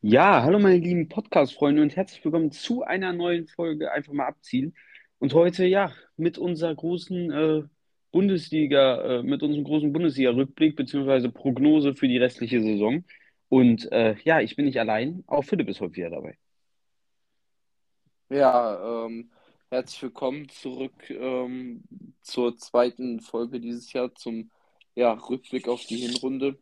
Ja, hallo meine lieben Podcast-Freunde und herzlich willkommen zu einer neuen Folge Einfach mal abziehen. Und heute, ja, mit unserer großen äh, Bundesliga, äh, mit unserem großen Bundesliga-Rückblick beziehungsweise Prognose für die restliche Saison. Und äh, ja, ich bin nicht allein, auch Philipp ist heute wieder dabei. Ja, ähm, herzlich willkommen zurück ähm, zur zweiten Folge dieses Jahr zum ja, Rückblick auf die Hinrunde.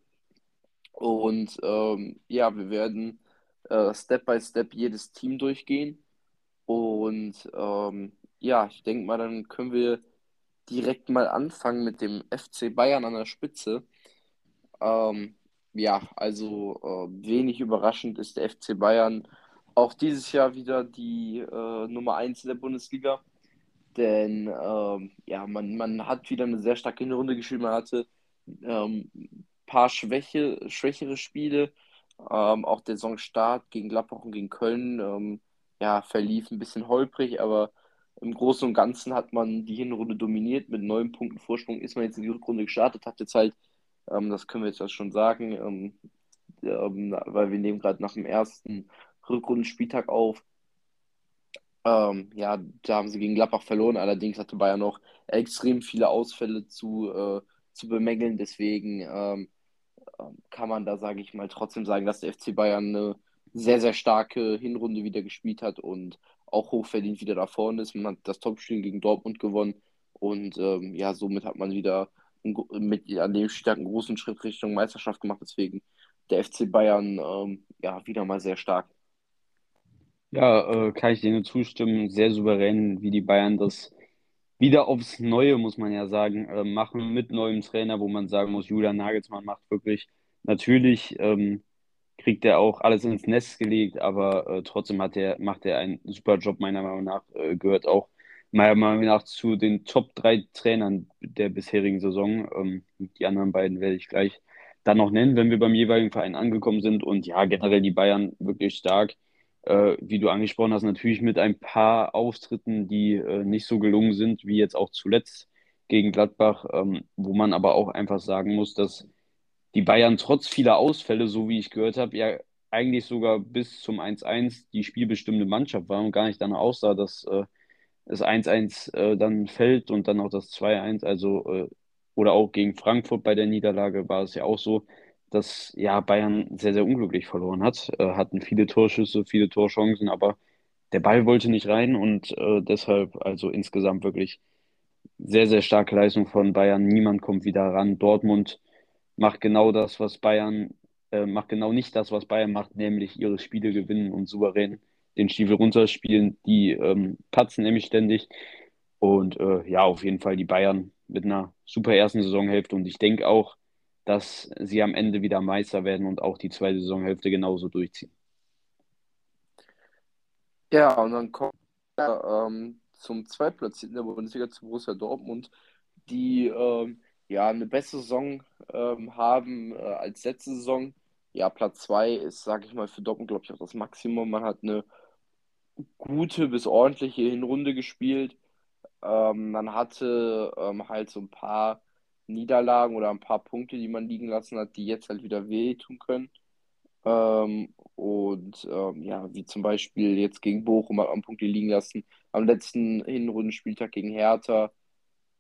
Und ähm, ja, wir werden äh, Step by Step jedes Team durchgehen. Und ähm, ja, ich denke mal, dann können wir direkt mal anfangen mit dem FC Bayern an der Spitze. Ähm, ja, also äh, wenig überraschend ist der FC Bayern auch dieses Jahr wieder die äh, Nummer 1 in der Bundesliga. Denn ähm, ja, man, man hat wieder eine sehr starke Hinrunde gespielt. Man hatte ein ähm, paar Schwäche, schwächere Spiele, ähm, auch der Saisonstart gegen Gladbach und gegen Köln ähm, ja, verlief ein bisschen holprig, aber im Großen und Ganzen hat man die Hinrunde dominiert. Mit neun Punkten Vorsprung ist man jetzt in die Rückrunde gestartet, hat jetzt halt, ähm, das können wir jetzt schon sagen, ähm, weil wir nehmen gerade nach dem ersten Rückrundenspieltag auf. Ähm, ja, da haben sie gegen Gladbach verloren, allerdings hatte Bayern noch extrem viele Ausfälle zu, äh, zu bemängeln, deswegen ähm, ähm, kann man da, sage ich mal, trotzdem sagen, dass der FC Bayern eine sehr, sehr starke Hinrunde wieder gespielt hat und auch hochverdient wieder da vorne ist. Man hat das Topspiel gegen Dortmund gewonnen und ähm, ja, somit hat man wieder mit, an dem Spieltag einen großen Schritt Richtung Meisterschaft gemacht. Deswegen der FC Bayern ähm, ja wieder mal sehr stark. Ja, äh, kann ich nur zustimmen. Sehr souverän, wie die Bayern das wieder aufs Neue, muss man ja sagen, äh, machen mit neuem Trainer, wo man sagen muss, Julian Nagelsmann macht wirklich, natürlich ähm, kriegt er auch alles ins Nest gelegt, aber äh, trotzdem hat er, macht er einen super Job, meiner Meinung nach, äh, gehört auch meiner Meinung nach zu den Top 3 Trainern der bisherigen Saison. Ähm, die anderen beiden werde ich gleich dann noch nennen, wenn wir beim jeweiligen Verein angekommen sind. Und ja, generell die Bayern wirklich stark äh, wie du angesprochen hast, natürlich mit ein paar Auftritten, die äh, nicht so gelungen sind, wie jetzt auch zuletzt gegen Gladbach, ähm, wo man aber auch einfach sagen muss, dass die Bayern trotz vieler Ausfälle, so wie ich gehört habe, ja eigentlich sogar bis zum 1-1 die spielbestimmte Mannschaft war und gar nicht danach aussah, dass äh, das 1-1 äh, dann fällt und dann auch das 2-1, also äh, oder auch gegen Frankfurt bei der Niederlage war es ja auch so, dass ja Bayern sehr, sehr unglücklich verloren hat. Äh, hatten viele Torschüsse, viele Torchancen, aber der Ball wollte nicht rein und äh, deshalb also insgesamt wirklich sehr, sehr starke Leistung von Bayern. Niemand kommt wieder ran. Dortmund macht genau das, was Bayern äh, macht genau nicht das, was Bayern macht, nämlich ihre Spiele gewinnen und souverän den Stiefel runterspielen. Die ähm, patzen nämlich ständig. Und äh, ja, auf jeden Fall die Bayern mit einer super ersten Saisonhälfte. Und ich denke auch, dass sie am Ende wieder Meister werden und auch die zweite Saisonhälfte genauso durchziehen. Ja, und dann kommt er ähm, zum Zweitplatzierten der Bundesliga zu Borussia Dortmund, die ähm, ja eine bessere Saison ähm, haben äh, als letzte Saison. Ja, Platz 2 ist, sage ich mal, für Dortmund, glaube ich, auch das Maximum. Man hat eine gute bis ordentliche Hinrunde gespielt. Ähm, man hatte ähm, halt so ein paar Niederlagen oder ein paar Punkte, die man liegen lassen hat, die jetzt halt wieder wehtun können. Ähm, und ähm, ja, wie zum Beispiel jetzt gegen Bochum hat man Punkte liegen lassen. Am letzten Hinrundenspieltag gegen Hertha.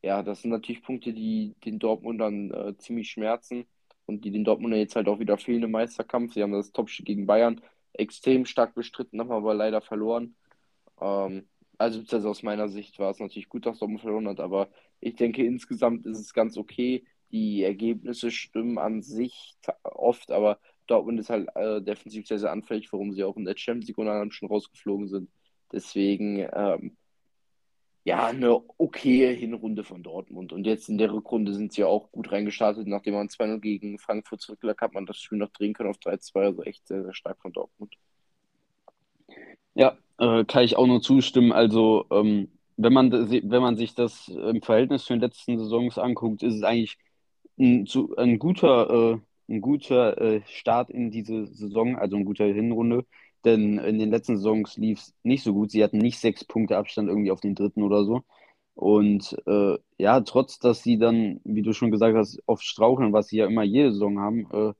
Ja, das sind natürlich Punkte, die den Dortmundern äh, ziemlich schmerzen und die den Dortmundern jetzt halt auch wieder fehlen im Meisterkampf. Sie haben das Topspiel gegen Bayern extrem stark bestritten, haben aber leider verloren. Ähm, also, also aus meiner Sicht war es natürlich gut, dass Dortmund verloren hat, aber ich denke, insgesamt ist es ganz okay. Die Ergebnisse stimmen an sich oft, aber Dortmund ist halt äh, defensiv sehr, sehr anfällig, warum sie auch in der Champions League unter anderem schon rausgeflogen sind. Deswegen, ähm, ja, eine okaye Hinrunde von Dortmund. Und jetzt in der Rückrunde sind sie auch gut reingestartet. Nachdem man 2-0 gegen Frankfurt zurücklag, hat man das Spiel noch drehen können auf 3-2. Also echt sehr, sehr stark von Dortmund. Ja, äh, kann ich auch nur zustimmen. Also, ähm, wenn man, wenn man sich das im Verhältnis zu den letzten Saisons anguckt, ist es eigentlich ein, ein guter, äh, ein guter äh, Start in diese Saison, also ein guter Hinrunde. Denn in den letzten Saisons lief es nicht so gut. Sie hatten nicht sechs Punkte Abstand irgendwie auf den dritten oder so. Und äh, ja, trotz, dass sie dann, wie du schon gesagt hast, oft straucheln, was sie ja immer jede Saison haben, äh,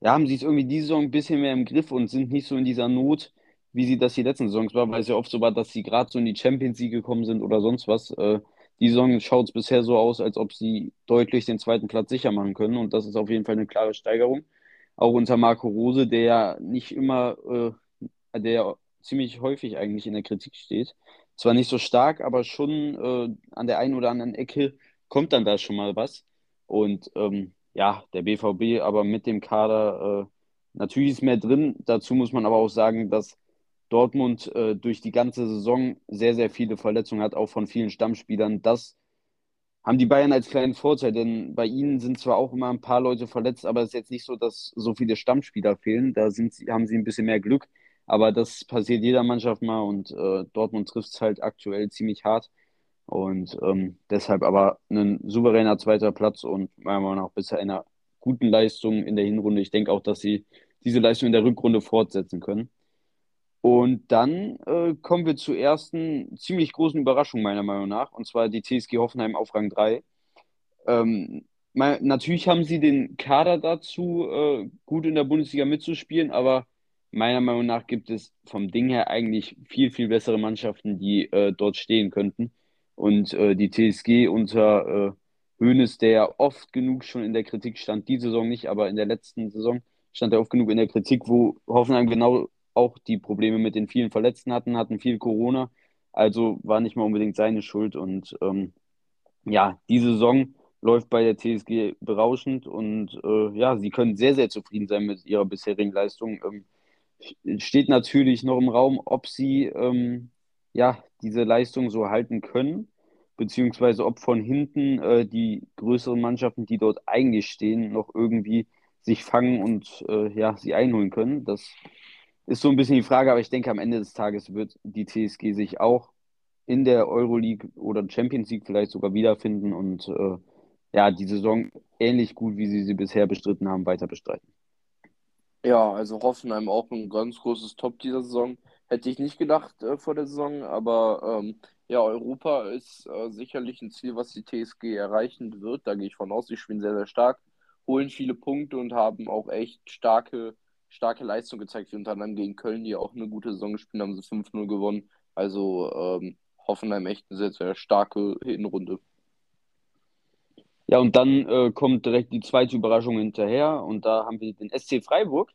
ja, haben sie es irgendwie diese Saison ein bisschen mehr im Griff und sind nicht so in dieser Not, wie sie das die letzten Saisons war, weil es ja oft so war, dass sie gerade so in die Champions League gekommen sind oder sonst was. Äh, die Saison schaut es bisher so aus, als ob sie deutlich den zweiten Platz sicher machen können und das ist auf jeden Fall eine klare Steigerung. Auch unter Marco Rose, der ja nicht immer, äh, der ziemlich häufig eigentlich in der Kritik steht. Zwar nicht so stark, aber schon äh, an der einen oder anderen Ecke kommt dann da schon mal was. Und ähm, ja, der BVB aber mit dem Kader, äh, natürlich ist mehr drin. Dazu muss man aber auch sagen, dass Dortmund äh, durch die ganze Saison sehr, sehr viele Verletzungen hat, auch von vielen Stammspielern. Das haben die Bayern als kleinen Vorteil, denn bei ihnen sind zwar auch immer ein paar Leute verletzt, aber es ist jetzt nicht so, dass so viele Stammspieler fehlen. Da sind haben sie ein bisschen mehr Glück. Aber das passiert jeder Mannschaft mal und äh, Dortmund trifft es halt aktuell ziemlich hart. Und ähm, deshalb aber ein souveräner zweiter Platz und meiner Meinung nach bisher einer guten Leistung in der Hinrunde. Ich denke auch, dass sie diese Leistung in der Rückrunde fortsetzen können. Und dann äh, kommen wir zur ersten ziemlich großen Überraschung meiner Meinung nach, und zwar die TSG Hoffenheim auf Rang 3. Ähm, mal, natürlich haben sie den Kader dazu, äh, gut in der Bundesliga mitzuspielen, aber meiner Meinung nach gibt es vom Ding her eigentlich viel, viel bessere Mannschaften, die äh, dort stehen könnten. Und äh, die TSG unter äh, Hoeneß, der oft genug schon in der Kritik stand, die Saison nicht, aber in der letzten Saison stand er oft genug in der Kritik, wo Hoffenheim genau auch die Probleme mit den vielen Verletzten hatten, hatten viel Corona. Also war nicht mal unbedingt seine Schuld. Und ähm, ja, die Saison läuft bei der TSG berauschend und äh, ja, sie können sehr, sehr zufrieden sein mit ihrer bisherigen Leistung. Ähm, steht natürlich noch im Raum, ob sie ähm, ja, diese Leistung so halten können, beziehungsweise ob von hinten äh, die größeren Mannschaften, die dort eigentlich stehen, noch irgendwie sich fangen und äh, ja, sie einholen können. Das ist so ein bisschen die Frage, aber ich denke, am Ende des Tages wird die TSG sich auch in der Euroleague oder Champions League vielleicht sogar wiederfinden und äh, ja, die Saison ähnlich gut, wie sie sie bisher bestritten haben, weiter bestreiten. Ja, also Hoffenheim auch ein ganz großes Top dieser Saison. Hätte ich nicht gedacht äh, vor der Saison, aber ähm, ja, Europa ist äh, sicherlich ein Ziel, was die TSG erreichen wird. Da gehe ich von aus. Sie spielen sehr, sehr stark, holen viele Punkte und haben auch echt starke, starke Leistung gezeigt, wie unter anderem gegen Köln, die auch eine gute Saison gespielt haben, sie 5-0 gewonnen. Also ähm, Hoffenheim echt eine sehr, sehr starke Hinrunde. Ja, und dann äh, kommt direkt die zweite Überraschung hinterher und da haben wir den SC Freiburg,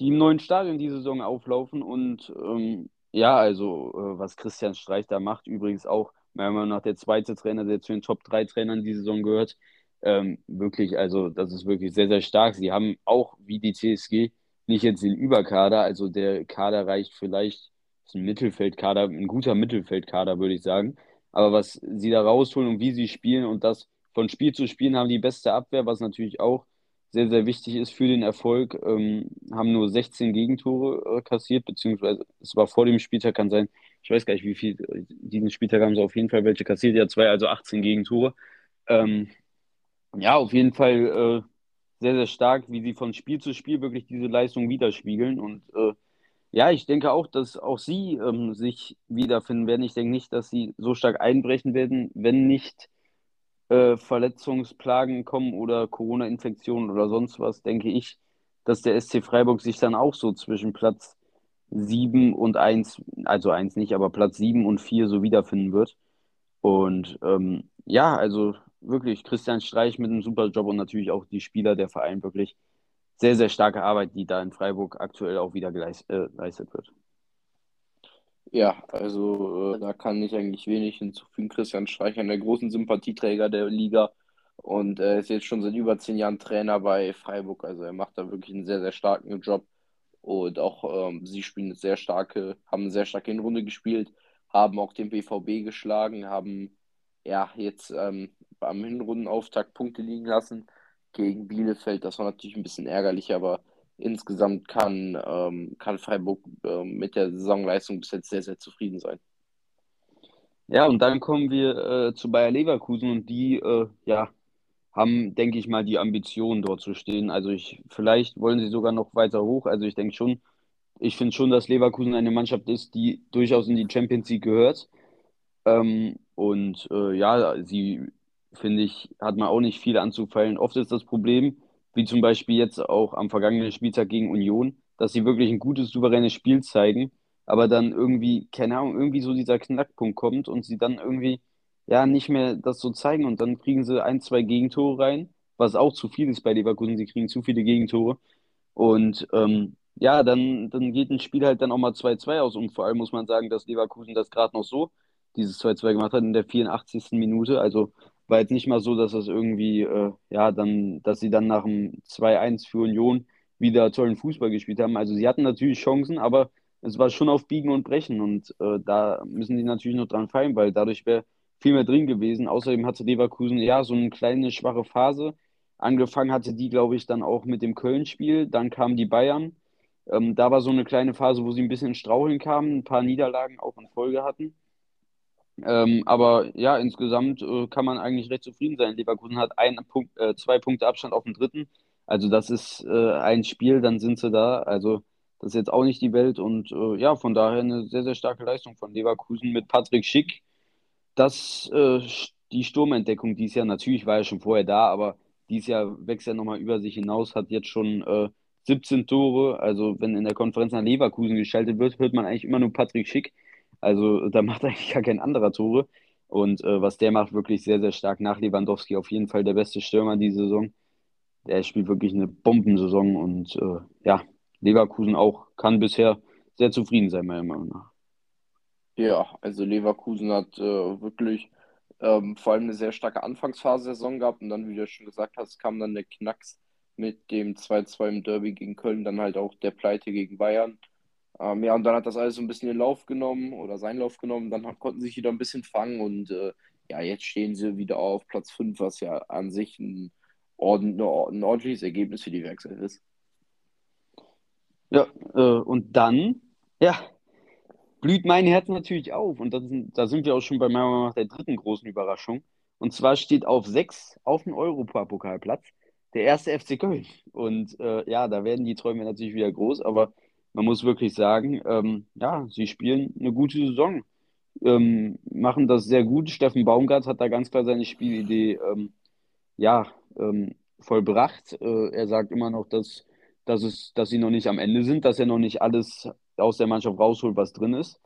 die im neuen Stadion die Saison auflaufen und ähm, ja, also äh, was Christian Streich da macht, übrigens auch meiner Meinung nach der zweite Trainer, der zu den Top 3 Trainern die Saison gehört, ähm, wirklich, also das ist wirklich sehr, sehr stark. Sie haben auch wie die CSG nicht jetzt den Überkader, also der Kader reicht vielleicht, ist ein Mittelfeldkader, ein guter Mittelfeldkader, würde ich sagen. Aber was sie da rausholen und wie sie spielen und das von Spiel zu Spiel haben die beste Abwehr, was natürlich auch sehr, sehr wichtig ist für den Erfolg. Ähm, haben nur 16 Gegentore äh, kassiert, beziehungsweise es war vor dem Spieltag, kann sein, ich weiß gar nicht, wie viel, äh, diesen Spieltag haben sie auf jeden Fall welche kassiert, ja zwei, also 18 Gegentore. Ähm, ja, auf jeden Fall äh, sehr, sehr stark, wie sie von Spiel zu Spiel wirklich diese Leistung widerspiegeln. Und äh, ja, ich denke auch, dass auch sie ähm, sich wiederfinden werden. Ich denke nicht, dass sie so stark einbrechen werden, wenn nicht äh, Verletzungsplagen kommen oder Corona-Infektionen oder sonst was, denke ich, dass der SC Freiburg sich dann auch so zwischen Platz 7 und 1, also 1 nicht, aber Platz 7 und 4 so wiederfinden wird. Und ähm, ja, also wirklich Christian Streich mit einem super Job und natürlich auch die Spieler, der Verein wirklich sehr, sehr starke Arbeit, die da in Freiburg aktuell auch wieder geleistet äh, wird. Ja, also äh, da kann ich eigentlich wenig hinzufügen. Christian Streich, der großen Sympathieträger der Liga und er äh, ist jetzt schon seit über zehn Jahren Trainer bei Freiburg. Also er macht da wirklich einen sehr, sehr starken Job. Und auch ähm, sie spielen eine sehr starke, haben eine sehr starke Hinrunde gespielt, haben auch den BVB geschlagen, haben ja jetzt ähm, am Hinrundenauftakt Punkte liegen lassen gegen Bielefeld. Das war natürlich ein bisschen ärgerlich, aber insgesamt kann, ähm, kann Freiburg äh, mit der Saisonleistung bis jetzt sehr, sehr zufrieden sein. Ja, und dann kommen wir äh, zu Bayer Leverkusen und die äh, ja, haben, denke ich mal, die Ambition dort zu stehen. Also ich, vielleicht wollen sie sogar noch weiter hoch. Also ich denke schon, ich finde schon, dass Leverkusen eine Mannschaft ist, die durchaus in die Champions League gehört. Ähm, Und äh, ja, sie, finde ich, hat man auch nicht viel anzufallen. Oft ist das Problem, wie zum Beispiel jetzt auch am vergangenen Spieltag gegen Union, dass sie wirklich ein gutes, souveränes Spiel zeigen, aber dann irgendwie, keine Ahnung, irgendwie so dieser Knackpunkt kommt und sie dann irgendwie ja nicht mehr das so zeigen und dann kriegen sie ein, zwei Gegentore rein, was auch zu viel ist bei Leverkusen. Sie kriegen zu viele Gegentore. Und ähm, ja, dann, dann geht ein Spiel halt dann auch mal 2-2 aus. Und vor allem muss man sagen, dass Leverkusen das gerade noch so, dieses 2-2 gemacht hat in der 84. Minute. Also war jetzt nicht mal so, dass das irgendwie, äh, ja, dann, dass sie dann nach dem 2-1 für Union wieder tollen Fußball gespielt haben. Also sie hatten natürlich Chancen, aber es war schon auf Biegen und Brechen. Und äh, da müssen die natürlich noch dran fallen, weil dadurch wäre viel mehr drin gewesen. Außerdem hatte Leverkusen ja so eine kleine schwache Phase. Angefangen hatte die, glaube ich, dann auch mit dem Köln-Spiel. Dann kamen die Bayern. Ähm, da war so eine kleine Phase, wo sie ein bisschen Straucheln kamen, ein paar Niederlagen auch in Folge hatten. Ähm, aber ja, insgesamt äh, kann man eigentlich recht zufrieden sein. Leverkusen hat ein Punkt, äh, zwei Punkte Abstand auf den dritten. Also das ist äh, ein Spiel, dann sind sie da. Also das ist jetzt auch nicht die Welt. Und äh, ja, von daher eine sehr, sehr starke Leistung von Leverkusen mit Patrick Schick. Das, äh, die Sturmentdeckung dieses Jahr, natürlich war er schon vorher da, aber dieses Jahr wächst er nochmal über sich hinaus, hat jetzt schon äh, 17 Tore. Also wenn in der Konferenz nach Leverkusen geschaltet wird, hört man eigentlich immer nur Patrick Schick. Also da macht eigentlich gar kein anderer Tore. Und äh, was der macht, wirklich sehr, sehr stark nach Lewandowski. Auf jeden Fall der beste Stürmer diese Saison. Der spielt wirklich eine Bombensaison und äh, ja, Leverkusen auch kann bisher sehr zufrieden sein, meiner Meinung nach. Ja, also Leverkusen hat äh, wirklich ähm, vor allem eine sehr starke Anfangsphase der Saison gehabt und dann, wie du schon gesagt hast, kam dann der Knacks mit dem 2-2 im Derby gegen Köln, dann halt auch der Pleite gegen Bayern. Ähm, ja, und dann hat das alles so ein bisschen den Lauf genommen oder seinen Lauf genommen. Dann konnten sie sich wieder ein bisschen fangen und äh, ja, jetzt stehen sie wieder auf Platz 5, was ja an sich ein, ordent, ein ordentliches Ergebnis für die Werkself ist. Ja, äh, und dann, ja, blüht mein Herz natürlich auf. Und das, da sind wir auch schon bei meiner der dritten großen Überraschung. Und zwar steht auf 6 auf dem Europapokalplatz der erste FC Köln. Und äh, ja, da werden die Träume natürlich wieder groß, aber man muss wirklich sagen, ähm, ja, sie spielen eine gute Saison, ähm, machen das sehr gut. Steffen Baumgart hat da ganz klar seine Spielidee ähm, ja, ähm, vollbracht. Äh, er sagt immer noch, dass, dass, es, dass sie noch nicht am Ende sind, dass er noch nicht alles aus der Mannschaft rausholt, was drin ist.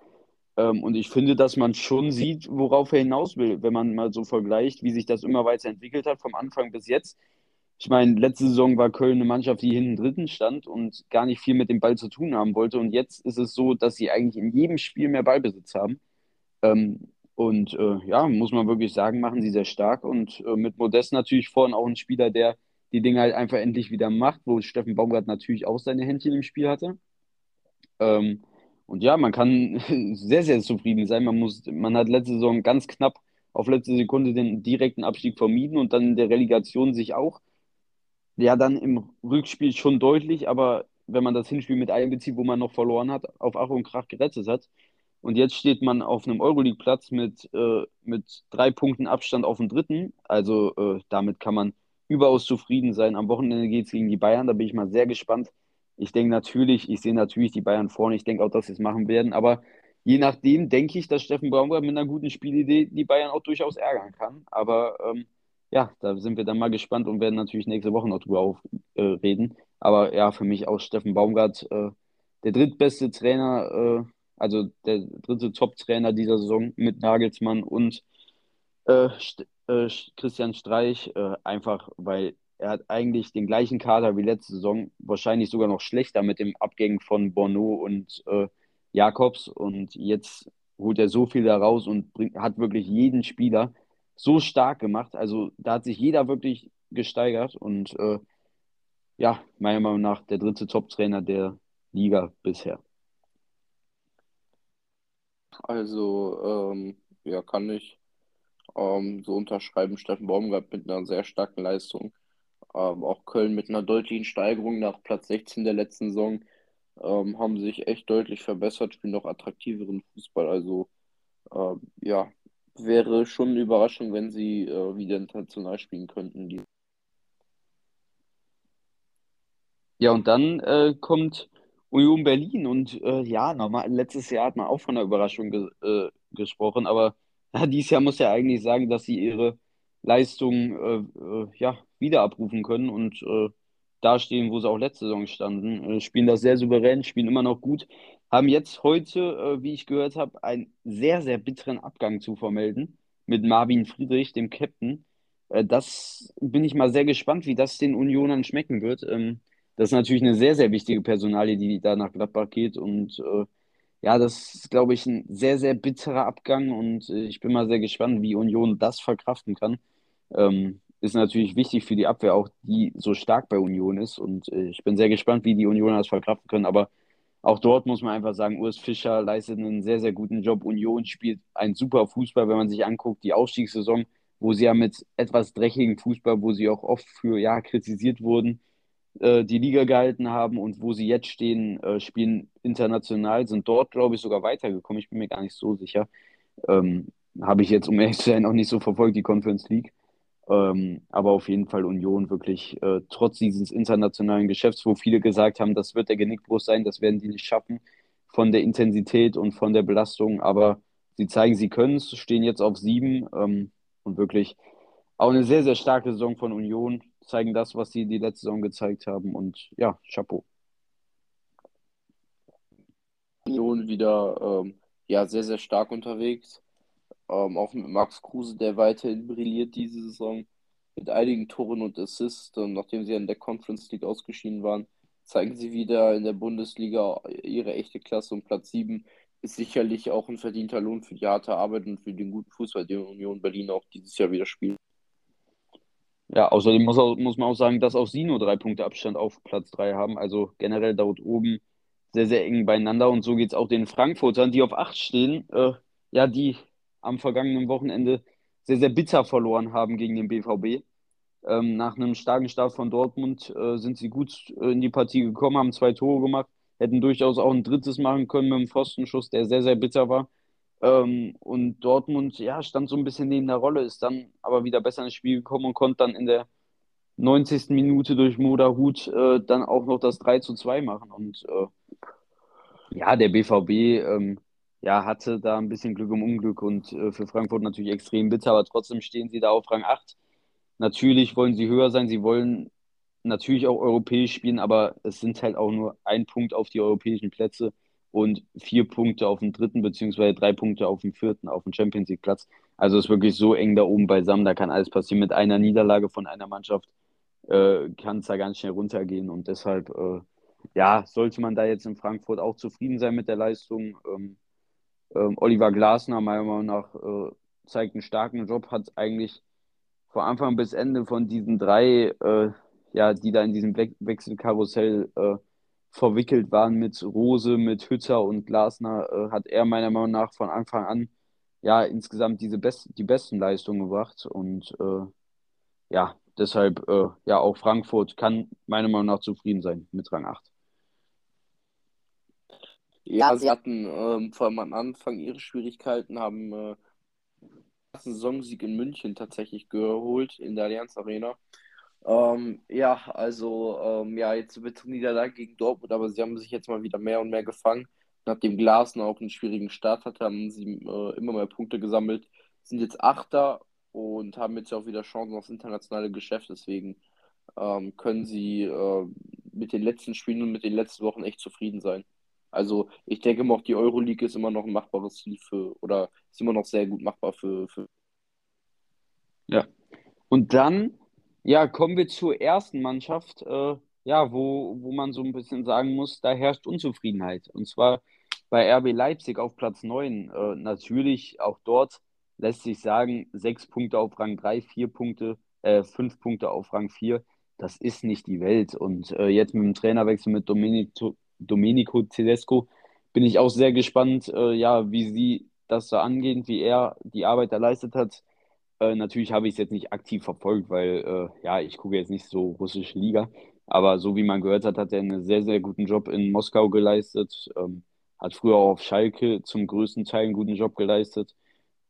Ähm, und ich finde, dass man schon sieht, worauf er hinaus will, wenn man mal so vergleicht, wie sich das immer weiterentwickelt hat, vom Anfang bis jetzt ich meine, letzte Saison war Köln eine Mannschaft, die hinten dritten stand und gar nicht viel mit dem Ball zu tun haben wollte. Und jetzt ist es so, dass sie eigentlich in jedem Spiel mehr Ballbesitz haben. Ähm, und äh, ja, muss man wirklich sagen, machen sie sehr stark. Und äh, mit Modest natürlich vorhin auch ein Spieler, der die Dinge halt einfach endlich wieder macht, wo Steffen Baumgart natürlich auch seine Händchen im Spiel hatte. Ähm, und ja, man kann sehr, sehr zufrieden sein. Man, muss, man hat letzte Saison ganz knapp auf letzte Sekunde den direkten Abstieg vermieden und dann in der Relegation sich auch ja, dann im Rückspiel schon deutlich, aber wenn man das Hinspiel mit einbezieht, wo man noch verloren hat, auf Ach und Krach gerettet hat. Und jetzt steht man auf einem Euroleague-Platz mit, äh, mit drei Punkten Abstand auf dem dritten. Also äh, damit kann man überaus zufrieden sein. Am Wochenende geht es gegen die Bayern, da bin ich mal sehr gespannt. Ich denke natürlich, ich sehe natürlich die Bayern vorne, ich denke auch, dass sie es machen werden, aber je nachdem denke ich, dass Steffen Baumgart mit einer guten Spielidee die Bayern auch durchaus ärgern kann. Aber ähm, ja, da sind wir dann mal gespannt und werden natürlich nächste Woche noch drüber aufreden. Äh, Aber ja, für mich auch Steffen Baumgart, äh, der drittbeste Trainer, äh, also der dritte Top-Trainer dieser Saison mit Nagelsmann und äh, St äh, Christian Streich, äh, einfach weil er hat eigentlich den gleichen Kader wie letzte Saison, wahrscheinlich sogar noch schlechter mit dem Abgängen von Bono und Jakobs. Und jetzt holt er so viel da raus und bringt, hat wirklich jeden Spieler so stark gemacht. Also da hat sich jeder wirklich gesteigert und äh, ja, meiner Meinung nach der dritte Top-Trainer der Liga bisher. Also, ähm, ja, kann ich ähm, so unterschreiben. Steffen Baumgart mit einer sehr starken Leistung. Ähm, auch Köln mit einer deutlichen Steigerung nach Platz 16 der letzten Saison ähm, haben sich echt deutlich verbessert, spielen noch attraktiveren Fußball. Also, ähm, ja, wäre schon eine Überraschung, wenn sie äh, wieder international spielen könnten. Die Ja, und dann äh, kommt Union Berlin und äh, ja, normal, letztes Jahr hat man auch von einer Überraschung ge äh, gesprochen, aber ja, dieses Jahr muss ja eigentlich sagen, dass sie ihre Leistung äh, äh, ja, wieder abrufen können und äh, da stehen, wo sie auch letzte Saison standen. Spielen das sehr souverän, spielen immer noch gut. Haben jetzt heute, äh, wie ich gehört habe, einen sehr, sehr bitteren Abgang zu vermelden mit Marvin Friedrich, dem Captain. Äh, das bin ich mal sehr gespannt, wie das den Unionern schmecken wird. Ähm, das ist natürlich eine sehr, sehr wichtige Personalie, die da nach Gladbach geht. Und äh, ja, das ist, glaube ich, ein sehr, sehr bitterer Abgang. Und äh, ich bin mal sehr gespannt, wie Union das verkraften kann. Ähm, ist natürlich wichtig für die Abwehr, auch die so stark bei Union ist. Und äh, ich bin sehr gespannt, wie die Unioner das verkraften können. Aber auch dort muss man einfach sagen, Urs Fischer leistet einen sehr, sehr guten Job. Union spielt einen super Fußball, wenn man sich anguckt, die Aufstiegssaison, wo sie ja mit etwas dreckigem Fußball, wo sie auch oft für ja kritisiert wurden, äh, die Liga gehalten haben und wo sie jetzt stehen, äh, spielen international, sind dort, glaube ich, sogar weitergekommen. Ich bin mir gar nicht so sicher. Ähm, Habe ich jetzt, um ehrlich zu sein, auch nicht so verfolgt, die Conference League. Ähm, aber auf jeden Fall Union wirklich äh, trotz dieses internationalen Geschäfts, wo viele gesagt haben, das wird der Genickbruch sein, das werden die nicht schaffen von der Intensität und von der Belastung. Aber sie zeigen, sie können es, stehen jetzt auf sieben ähm, und wirklich auch eine sehr, sehr starke Saison von Union, zeigen das, was sie die letzte Saison gezeigt haben und ja, Chapeau. Union wieder ähm, ja, sehr, sehr stark unterwegs. Ähm, auch mit Max Kruse, der weiterhin brilliert diese Saison mit einigen Toren und Assists. Und nachdem sie in der Conference League ausgeschieden waren, zeigen sie wieder in der Bundesliga ihre echte Klasse. Und Platz 7 ist sicherlich auch ein verdienter Lohn für die harte Arbeit und für den guten Fußball, den Union Berlin auch dieses Jahr wieder spielt. Ja, außerdem muss, auch, muss man auch sagen, dass auch sie nur drei Punkte Abstand auf Platz 3 haben. Also generell dort oben sehr, sehr eng beieinander. Und so geht es auch den Frankfurtern, die auf 8 stehen. Äh, ja, die am vergangenen Wochenende sehr, sehr bitter verloren haben gegen den BVB. Ähm, nach einem starken Start von Dortmund äh, sind sie gut äh, in die Partie gekommen, haben zwei Tore gemacht, hätten durchaus auch ein drittes machen können mit einem Pfostenschuss, der sehr, sehr bitter war. Ähm, und Dortmund, ja, stand so ein bisschen neben der Rolle, ist dann aber wieder besser ins Spiel gekommen und konnte dann in der 90. Minute durch Moda Hut äh, dann auch noch das 3 zu 2 machen. Und äh, ja, der BVB ähm, ja, hatte da ein bisschen Glück im Unglück und äh, für Frankfurt natürlich extrem bitter, aber trotzdem stehen sie da auf Rang 8. Natürlich wollen sie höher sein, sie wollen natürlich auch europäisch spielen, aber es sind halt auch nur ein Punkt auf die europäischen Plätze und vier Punkte auf dem dritten, beziehungsweise drei Punkte auf dem vierten, auf dem Champions League Platz. Also es ist wirklich so eng da oben beisammen, da kann alles passieren. Mit einer Niederlage von einer Mannschaft äh, kann es da ganz schnell runtergehen und deshalb, äh, ja, sollte man da jetzt in Frankfurt auch zufrieden sein mit der Leistung. Ähm, ähm, Oliver Glasner, meiner Meinung nach, äh, zeigt einen starken Job, hat eigentlich von Anfang bis Ende von diesen drei, äh, ja, die da in diesem We Wechselkarussell äh, verwickelt waren mit Rose, mit Hütter und Glasner, äh, hat er meiner Meinung nach von Anfang an ja insgesamt diese best die besten Leistungen gebracht und äh, ja, deshalb äh, ja auch Frankfurt kann meiner Meinung nach zufrieden sein mit Rang 8. Ja, sie hatten ähm, vor allem am Anfang ihre Schwierigkeiten, haben äh, ersten Saisonsieg in München tatsächlich geholt in der Allianz Arena. Ähm, ja, also ähm, ja, jetzt wird Niederlage gegen Dortmund, aber sie haben sich jetzt mal wieder mehr und mehr gefangen. Nachdem Glasner auch einen schwierigen Start hatte, haben sie äh, immer mehr Punkte gesammelt, sind jetzt Achter und haben jetzt auch wieder Chancen aufs internationale Geschäft. Deswegen ähm, können sie äh, mit den letzten Spielen und mit den letzten Wochen echt zufrieden sein. Also ich denke mal, auch die Euroleague ist immer noch ein machbares Ziel für, oder ist immer noch sehr gut machbar für. für ja. Und dann, ja, kommen wir zur ersten Mannschaft, äh, ja, wo, wo man so ein bisschen sagen muss, da herrscht Unzufriedenheit. Und zwar bei RB Leipzig auf Platz 9. Äh, natürlich auch dort lässt sich sagen, sechs Punkte auf Rang 3, vier Punkte, äh, fünf Punkte auf Rang 4. Das ist nicht die Welt. Und äh, jetzt mit dem Trainerwechsel mit Domenico Domenico Tedesco bin ich auch sehr gespannt, äh, ja, wie sie das da angehen, wie er die Arbeit erleistet hat. Äh, natürlich habe ich es jetzt nicht aktiv verfolgt, weil äh, ja, ich gucke jetzt nicht so russische Liga. Aber so wie man gehört hat, hat er einen sehr, sehr guten Job in Moskau geleistet. Ähm, hat früher auch auf Schalke zum größten Teil einen guten Job geleistet.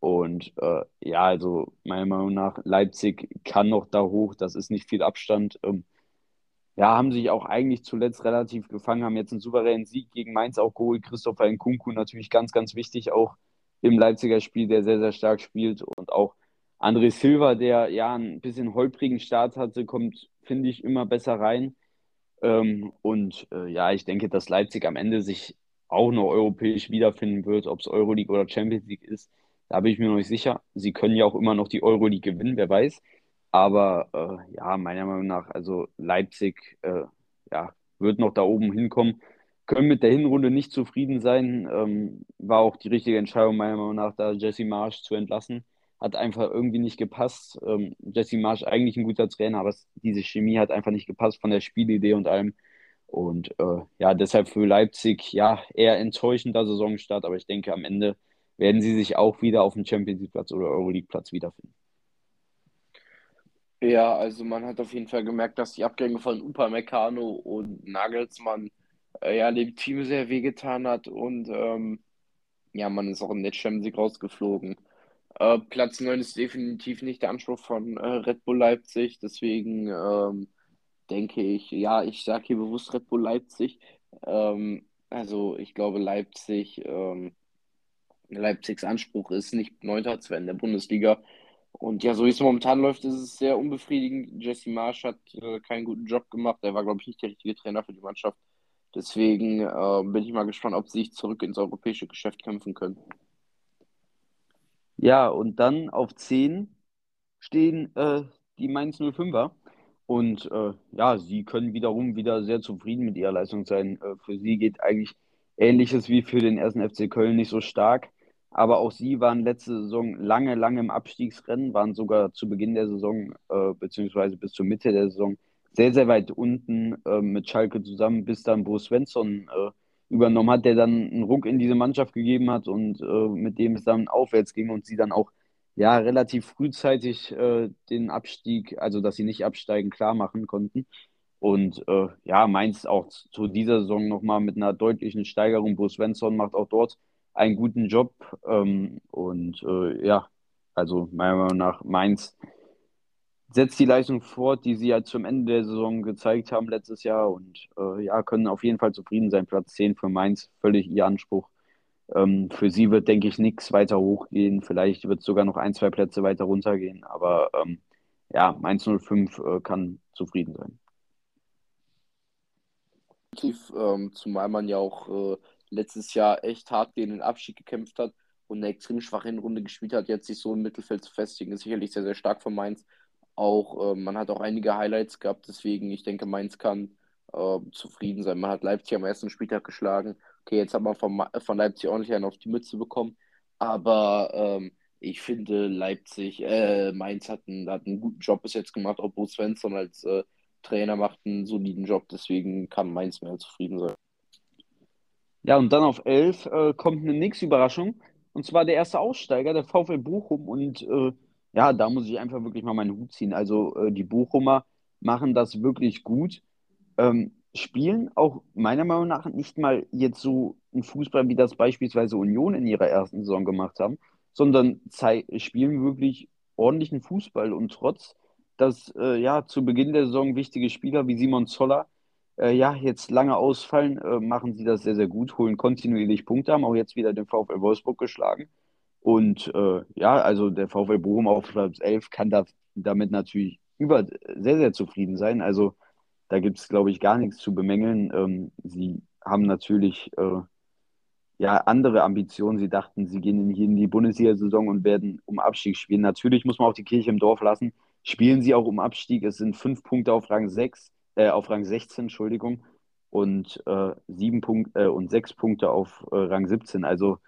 Und äh, ja, also meiner Meinung nach, Leipzig kann noch da hoch. Das ist nicht viel Abstand. Ähm, ja, haben sich auch eigentlich zuletzt relativ gefangen, haben jetzt einen souveränen Sieg gegen Mainz auch geholt. Christopher Nkunku natürlich ganz, ganz wichtig, auch im Leipziger Spiel, der sehr, sehr stark spielt. Und auch André Silva, der ja ein bisschen holprigen Start hatte, kommt, finde ich, immer besser rein. Ähm, und äh, ja, ich denke, dass Leipzig am Ende sich auch noch europäisch wiederfinden wird, ob es Euroleague oder Champions League ist. Da bin ich mir noch nicht sicher. Sie können ja auch immer noch die Euroleague gewinnen, wer weiß. Aber äh, ja, meiner Meinung nach, also Leipzig äh, ja, wird noch da oben hinkommen. Können mit der Hinrunde nicht zufrieden sein. Ähm, war auch die richtige Entscheidung, meiner Meinung nach, da Jesse Marsch zu entlassen. Hat einfach irgendwie nicht gepasst. Ähm, Jesse Marsch eigentlich ein guter Trainer, aber es, diese Chemie hat einfach nicht gepasst von der Spielidee und allem. Und äh, ja, deshalb für Leipzig ja eher enttäuschender Saisonstart, aber ich denke, am Ende werden sie sich auch wieder auf dem Champions League Platz oder Euroleague Platz wiederfinden. Ja, also man hat auf jeden Fall gemerkt, dass die Abgänge von Upamecano und Nagelsmann äh, ja dem Team sehr wehgetan hat und ähm, ja, man ist auch in der Champions League rausgeflogen. Äh, Platz 9 ist definitiv nicht der Anspruch von äh, Red Bull Leipzig, deswegen ähm, denke ich, ja, ich sage hier bewusst Red Bull Leipzig. Ähm, also ich glaube, Leipzig, ähm, Leipzigs Anspruch ist nicht Neunter zu werden in der Bundesliga. Und ja, so wie es momentan läuft, ist es sehr unbefriedigend. Jesse Marsch hat äh, keinen guten Job gemacht. Er war, glaube ich, nicht der richtige Trainer für die Mannschaft. Deswegen äh, bin ich mal gespannt, ob sie sich zurück ins europäische Geschäft kämpfen können. Ja, und dann auf 10 stehen äh, die Mainz 05er. Und äh, ja, sie können wiederum wieder sehr zufrieden mit ihrer Leistung sein. Äh, für sie geht eigentlich Ähnliches wie für den ersten FC Köln nicht so stark. Aber auch sie waren letzte Saison lange, lange im Abstiegsrennen, waren sogar zu Beginn der Saison, äh, beziehungsweise bis zur Mitte der Saison, sehr, sehr weit unten äh, mit Schalke zusammen, bis dann Bo Svensson äh, übernommen hat, der dann einen Ruck in diese Mannschaft gegeben hat und äh, mit dem es dann aufwärts ging und sie dann auch ja relativ frühzeitig äh, den Abstieg, also dass sie nicht absteigen, klar machen konnten. Und äh, ja, Mainz auch zu dieser Saison nochmal mit einer deutlichen Steigerung. Bo Svensson macht auch dort einen guten Job. Ähm, und äh, ja, also meiner Meinung nach Mainz setzt die Leistung fort, die sie ja zum Ende der Saison gezeigt haben letztes Jahr und äh, ja, können auf jeden Fall zufrieden sein. Platz 10 für Mainz, völlig ihr Anspruch. Ähm, für sie wird, denke ich, nichts weiter hochgehen. Vielleicht wird es sogar noch ein, zwei Plätze weiter runtergehen. Aber ähm, ja, Mainz 05 äh, kann zufrieden sein. Ähm, zumal man ja auch äh, letztes Jahr echt hart gegen den Abstieg gekämpft hat und eine extrem schwache Hinrunde gespielt hat, jetzt sich so im Mittelfeld zu festigen, ist sicherlich sehr, sehr stark von Mainz. Auch, äh, man hat auch einige Highlights gehabt, deswegen, ich denke, Mainz kann äh, zufrieden sein. Man hat Leipzig am ersten Spieltag geschlagen. Okay, jetzt hat man von, von Leipzig ordentlich einen auf die Mütze bekommen, aber ähm, ich finde, Leipzig, äh, Mainz hat einen, hat einen guten Job bis jetzt gemacht, Bo Svensson als äh, Trainer macht einen soliden Job, deswegen kann Mainz mehr zufrieden sein. Ja, und dann auf 11 äh, kommt eine Nix-Überraschung. Und zwar der erste Aussteiger, der VfL Bochum. Und äh, ja, da muss ich einfach wirklich mal meinen Hut ziehen. Also äh, die Bochumer machen das wirklich gut. Ähm, spielen auch meiner Meinung nach nicht mal jetzt so ein Fußball, wie das beispielsweise Union in ihrer ersten Saison gemacht haben, sondern spielen wirklich ordentlichen Fußball. Und trotz, dass äh, ja zu Beginn der Saison wichtige Spieler wie Simon Zoller äh, ja, jetzt lange ausfallen, äh, machen sie das sehr, sehr gut, holen kontinuierlich Punkte, haben auch jetzt wieder den VfL Wolfsburg geschlagen. Und äh, ja, also der VfL Bochum auf Platz 11 kann da, damit natürlich über, sehr, sehr zufrieden sein. Also da gibt es, glaube ich, gar nichts zu bemängeln. Ähm, sie haben natürlich äh, ja andere Ambitionen. Sie dachten, sie gehen in, in die Bundesliga-Saison und werden um Abstieg spielen. Natürlich muss man auch die Kirche im Dorf lassen. Spielen sie auch um Abstieg. Es sind fünf Punkte auf Rang 6 äh, auf Rang 16, Entschuldigung, und äh, sieben Punkte äh, und sechs Punkte auf äh, Rang 17. Also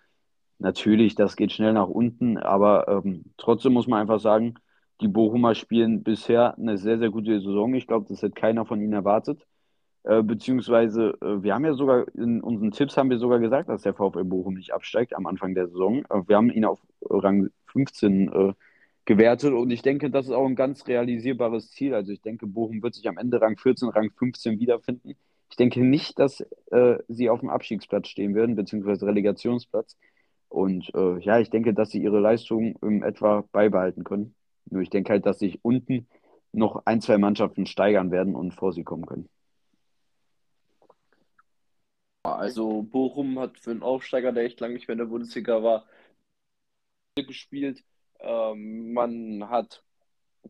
natürlich, das geht schnell nach unten, aber ähm, trotzdem muss man einfach sagen, die Bochumer spielen bisher eine sehr, sehr gute Saison. Ich glaube, das hätte keiner von ihnen erwartet. Äh, beziehungsweise, äh, wir haben ja sogar in unseren Tipps haben wir sogar gesagt, dass der VfL Bochum nicht absteigt am Anfang der Saison. Äh, wir haben ihn auf Rang 15 äh, gewertet. Und ich denke, das ist auch ein ganz realisierbares Ziel. Also ich denke, Bochum wird sich am Ende Rang 14, Rang 15 wiederfinden. Ich denke nicht, dass äh, sie auf dem Abstiegsplatz stehen werden, beziehungsweise Relegationsplatz. Und äh, ja, ich denke, dass sie ihre Leistung in etwa beibehalten können. Nur ich denke halt, dass sich unten noch ein, zwei Mannschaften steigern werden und vor sie kommen können. Also Bochum hat für einen Aufsteiger, der echt lange nicht mehr in der Bundesliga war, gespielt. Ähm, man hat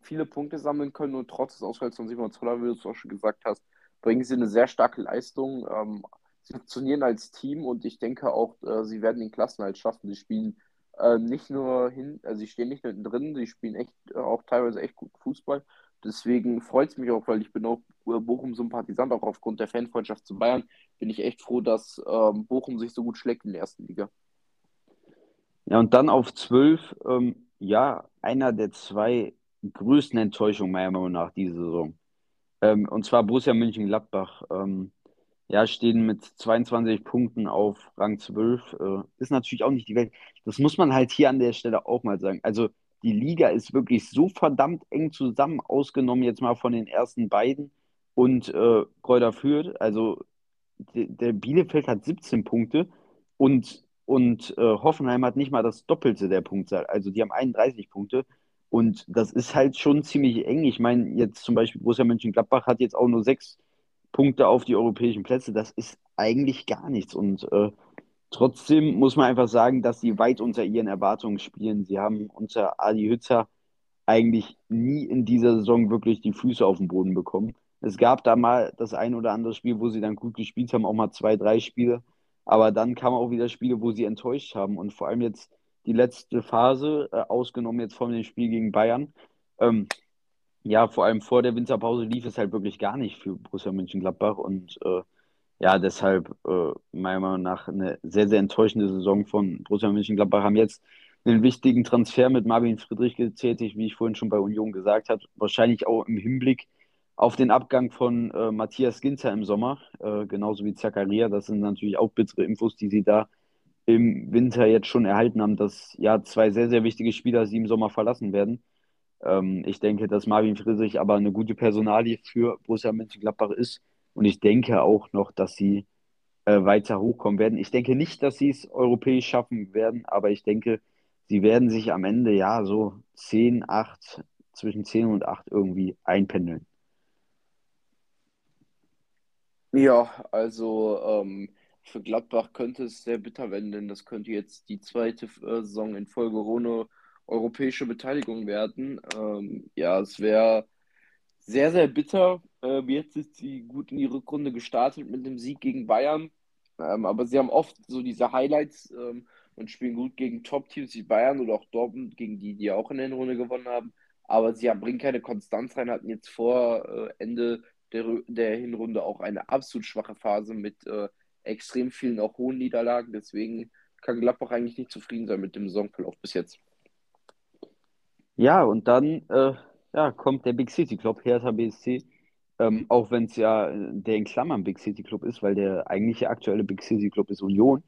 viele Punkte sammeln können und trotz des Ausfalls von Simon Zoller, wie du es auch schon gesagt hast, bringen sie eine sehr starke Leistung. Ähm, sie funktionieren als Team und ich denke auch, äh, sie werden den Klassenhalt schaffen. Sie spielen äh, nicht nur hin, also sie stehen nicht nur drin, sie spielen echt äh, auch teilweise echt gut Fußball. Deswegen freut es mich auch, weil ich bin auch äh, Bochum-Sympathisant, auch aufgrund der Fanfreundschaft zu Bayern, bin ich echt froh, dass ähm, Bochum sich so gut schlägt in der ersten Liga. Ja, und dann auf 12, ähm, ja, einer der zwei größten Enttäuschungen meiner Meinung nach diese Saison. Ähm, und zwar Borussia Mönchengladbach. Ähm, ja, stehen mit 22 Punkten auf Rang 12. Äh, ist natürlich auch nicht die Welt. Das muss man halt hier an der Stelle auch mal sagen. Also die Liga ist wirklich so verdammt eng zusammen, ausgenommen jetzt mal von den ersten beiden und äh, Kräuter Fürth. Also der Bielefeld hat 17 Punkte und, und äh, Hoffenheim hat nicht mal das Doppelte der Punktzahl. Also die haben 31 Punkte. Und das ist halt schon ziemlich eng. Ich meine, jetzt zum Beispiel Borussia Mönchengladbach hat jetzt auch nur sechs Punkte auf die europäischen Plätze. Das ist eigentlich gar nichts. Und äh, trotzdem muss man einfach sagen, dass sie weit unter ihren Erwartungen spielen. Sie haben unter Adi Hützer eigentlich nie in dieser Saison wirklich die Füße auf den Boden bekommen. Es gab da mal das ein oder andere Spiel, wo sie dann gut gespielt haben, auch mal zwei, drei Spiele. Aber dann kamen auch wieder Spiele, wo sie enttäuscht haben. Und vor allem jetzt die letzte Phase, äh, ausgenommen jetzt von dem Spiel gegen Bayern. Ähm, ja, vor allem vor der Winterpause lief es halt wirklich gar nicht für Borussia Mönchengladbach und äh, ja, deshalb äh, meiner Meinung nach eine sehr, sehr enttäuschende Saison von Borussia Mönchengladbach. Haben jetzt einen wichtigen Transfer mit Marvin Friedrich getätigt, wie ich vorhin schon bei Union gesagt habe. Wahrscheinlich auch im Hinblick auf den Abgang von äh, Matthias Ginter im Sommer, äh, genauso wie Zakaria. Das sind natürlich auch bittere Infos, die sie da im Winter jetzt schon erhalten haben, dass ja zwei sehr, sehr wichtige Spieler sie im Sommer verlassen werden. Ähm, ich denke, dass Marvin Friedrich aber eine gute Personalie für Borussia Mönchengladbach ist und ich denke auch noch, dass sie äh, weiter hochkommen werden. Ich denke nicht, dass sie es europäisch schaffen werden, aber ich denke, sie werden sich am Ende ja so 10, 8, zwischen 10 und 8 irgendwie einpendeln. Ja, also ähm, für Gladbach könnte es sehr bitter werden, denn das könnte jetzt die zweite äh, Saison in Folge ohne europäische Beteiligung werden. Ähm, ja, es wäre sehr, sehr bitter. Ähm, jetzt ist sie gut in die Rückrunde gestartet mit dem Sieg gegen Bayern. Ähm, aber sie haben oft so diese Highlights ähm, und spielen gut gegen Top-Teams wie Bayern oder auch Dortmund, gegen die, die auch in der Runde gewonnen haben. Aber sie haben, bringen keine Konstanz rein, hatten jetzt vor äh, Ende der, der Hinrunde auch eine absolut schwache Phase mit äh, extrem vielen auch hohen Niederlagen. Deswegen kann Gladbach eigentlich nicht zufrieden sein mit dem Saisonverlauf bis jetzt. Ja, und dann äh, ja, kommt der Big City Club, Hertha BSC. Ähm, auch wenn es ja der in Klammern Big City Club ist, weil der eigentliche aktuelle Big City Club ist Union.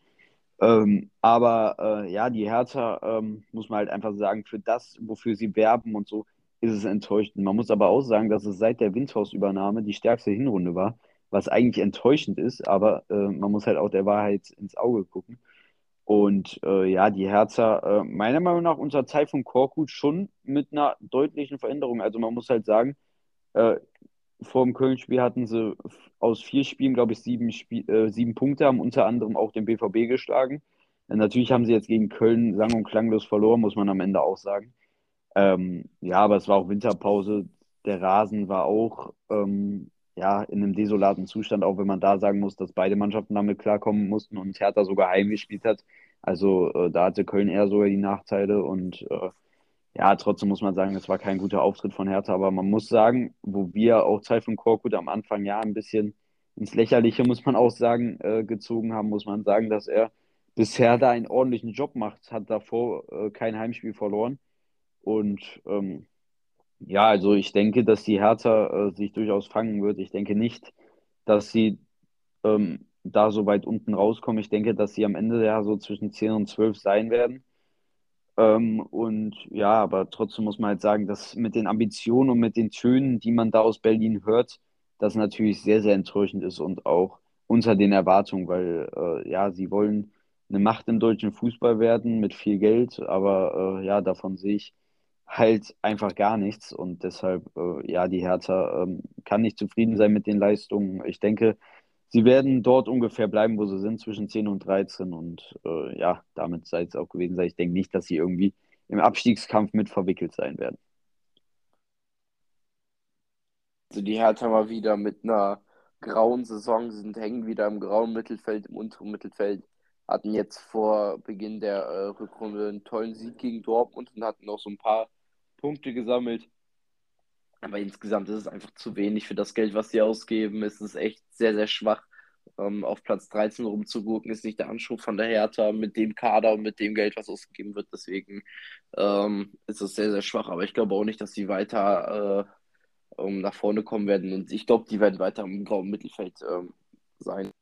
Ähm, aber äh, ja, die Hertha, ähm, muss man halt einfach sagen, für das, wofür sie werben und so, ist es enttäuschend. Man muss aber auch sagen, dass es seit der Windhaus-Übernahme die stärkste Hinrunde war was eigentlich enttäuschend ist, aber äh, man muss halt auch der Wahrheit ins Auge gucken. Und äh, ja, die Herzer, äh, meiner Meinung nach unter Zeit von Korkut schon mit einer deutlichen Veränderung. Also man muss halt sagen, äh, vor dem Köln-Spiel hatten sie aus vier Spielen, glaube ich, sieben, Spiel, äh, sieben Punkte, haben unter anderem auch den BVB geschlagen. natürlich haben sie jetzt gegen Köln sang- und klanglos verloren, muss man am Ende auch sagen. Ähm, ja, aber es war auch Winterpause. Der Rasen war auch ähm, ja, in einem desolaten Zustand, auch wenn man da sagen muss, dass beide Mannschaften damit klarkommen mussten und Hertha sogar heimgespielt hat. Also äh, da hatte Köln eher sogar die Nachteile und äh, ja, trotzdem muss man sagen, es war kein guter Auftritt von Hertha, aber man muss sagen, wo wir auch Zeit von Korkut am Anfang ja ein bisschen ins Lächerliche, muss man auch sagen, äh, gezogen haben, muss man sagen, dass er bisher da einen ordentlichen Job macht, hat davor äh, kein Heimspiel verloren und ähm, ja, also ich denke, dass die Hertha äh, sich durchaus fangen wird. Ich denke nicht, dass sie ähm, da so weit unten rauskommen. Ich denke, dass sie am Ende ja so zwischen 10 und 12 sein werden. Ähm, und ja, aber trotzdem muss man halt sagen, dass mit den Ambitionen und mit den Tönen, die man da aus Berlin hört, das natürlich sehr, sehr enttäuschend ist und auch unter den Erwartungen, weil äh, ja, sie wollen eine Macht im deutschen Fußball werden mit viel Geld, aber äh, ja, davon sehe ich halt einfach gar nichts und deshalb, äh, ja, die Hertha ähm, kann nicht zufrieden sein mit den Leistungen. Ich denke, sie werden dort ungefähr bleiben, wo sie sind, zwischen 10 und 13. Und äh, ja, damit sei es auch gewesen sein. Ich denke nicht, dass sie irgendwie im Abstiegskampf mit verwickelt sein werden. Also die Hertha mal wieder mit einer grauen Saison, sind hängen wieder im grauen Mittelfeld, im unteren Mittelfeld, hatten jetzt vor Beginn der äh, Rückrunde einen tollen Sieg gegen Dortmund und hatten noch so ein paar Punkte gesammelt. Aber insgesamt ist es einfach zu wenig für das Geld, was sie ausgeben. Es ist echt sehr, sehr schwach. Ähm, auf Platz 13 rumzugurken, ist nicht der Anspruch von der Hertha mit dem Kader und mit dem Geld, was ausgegeben wird. Deswegen ähm, ist es sehr, sehr schwach. Aber ich glaube auch nicht, dass sie weiter äh, um, nach vorne kommen werden. Und ich glaube, die werden weiter im grauen Mittelfeld ähm, sein.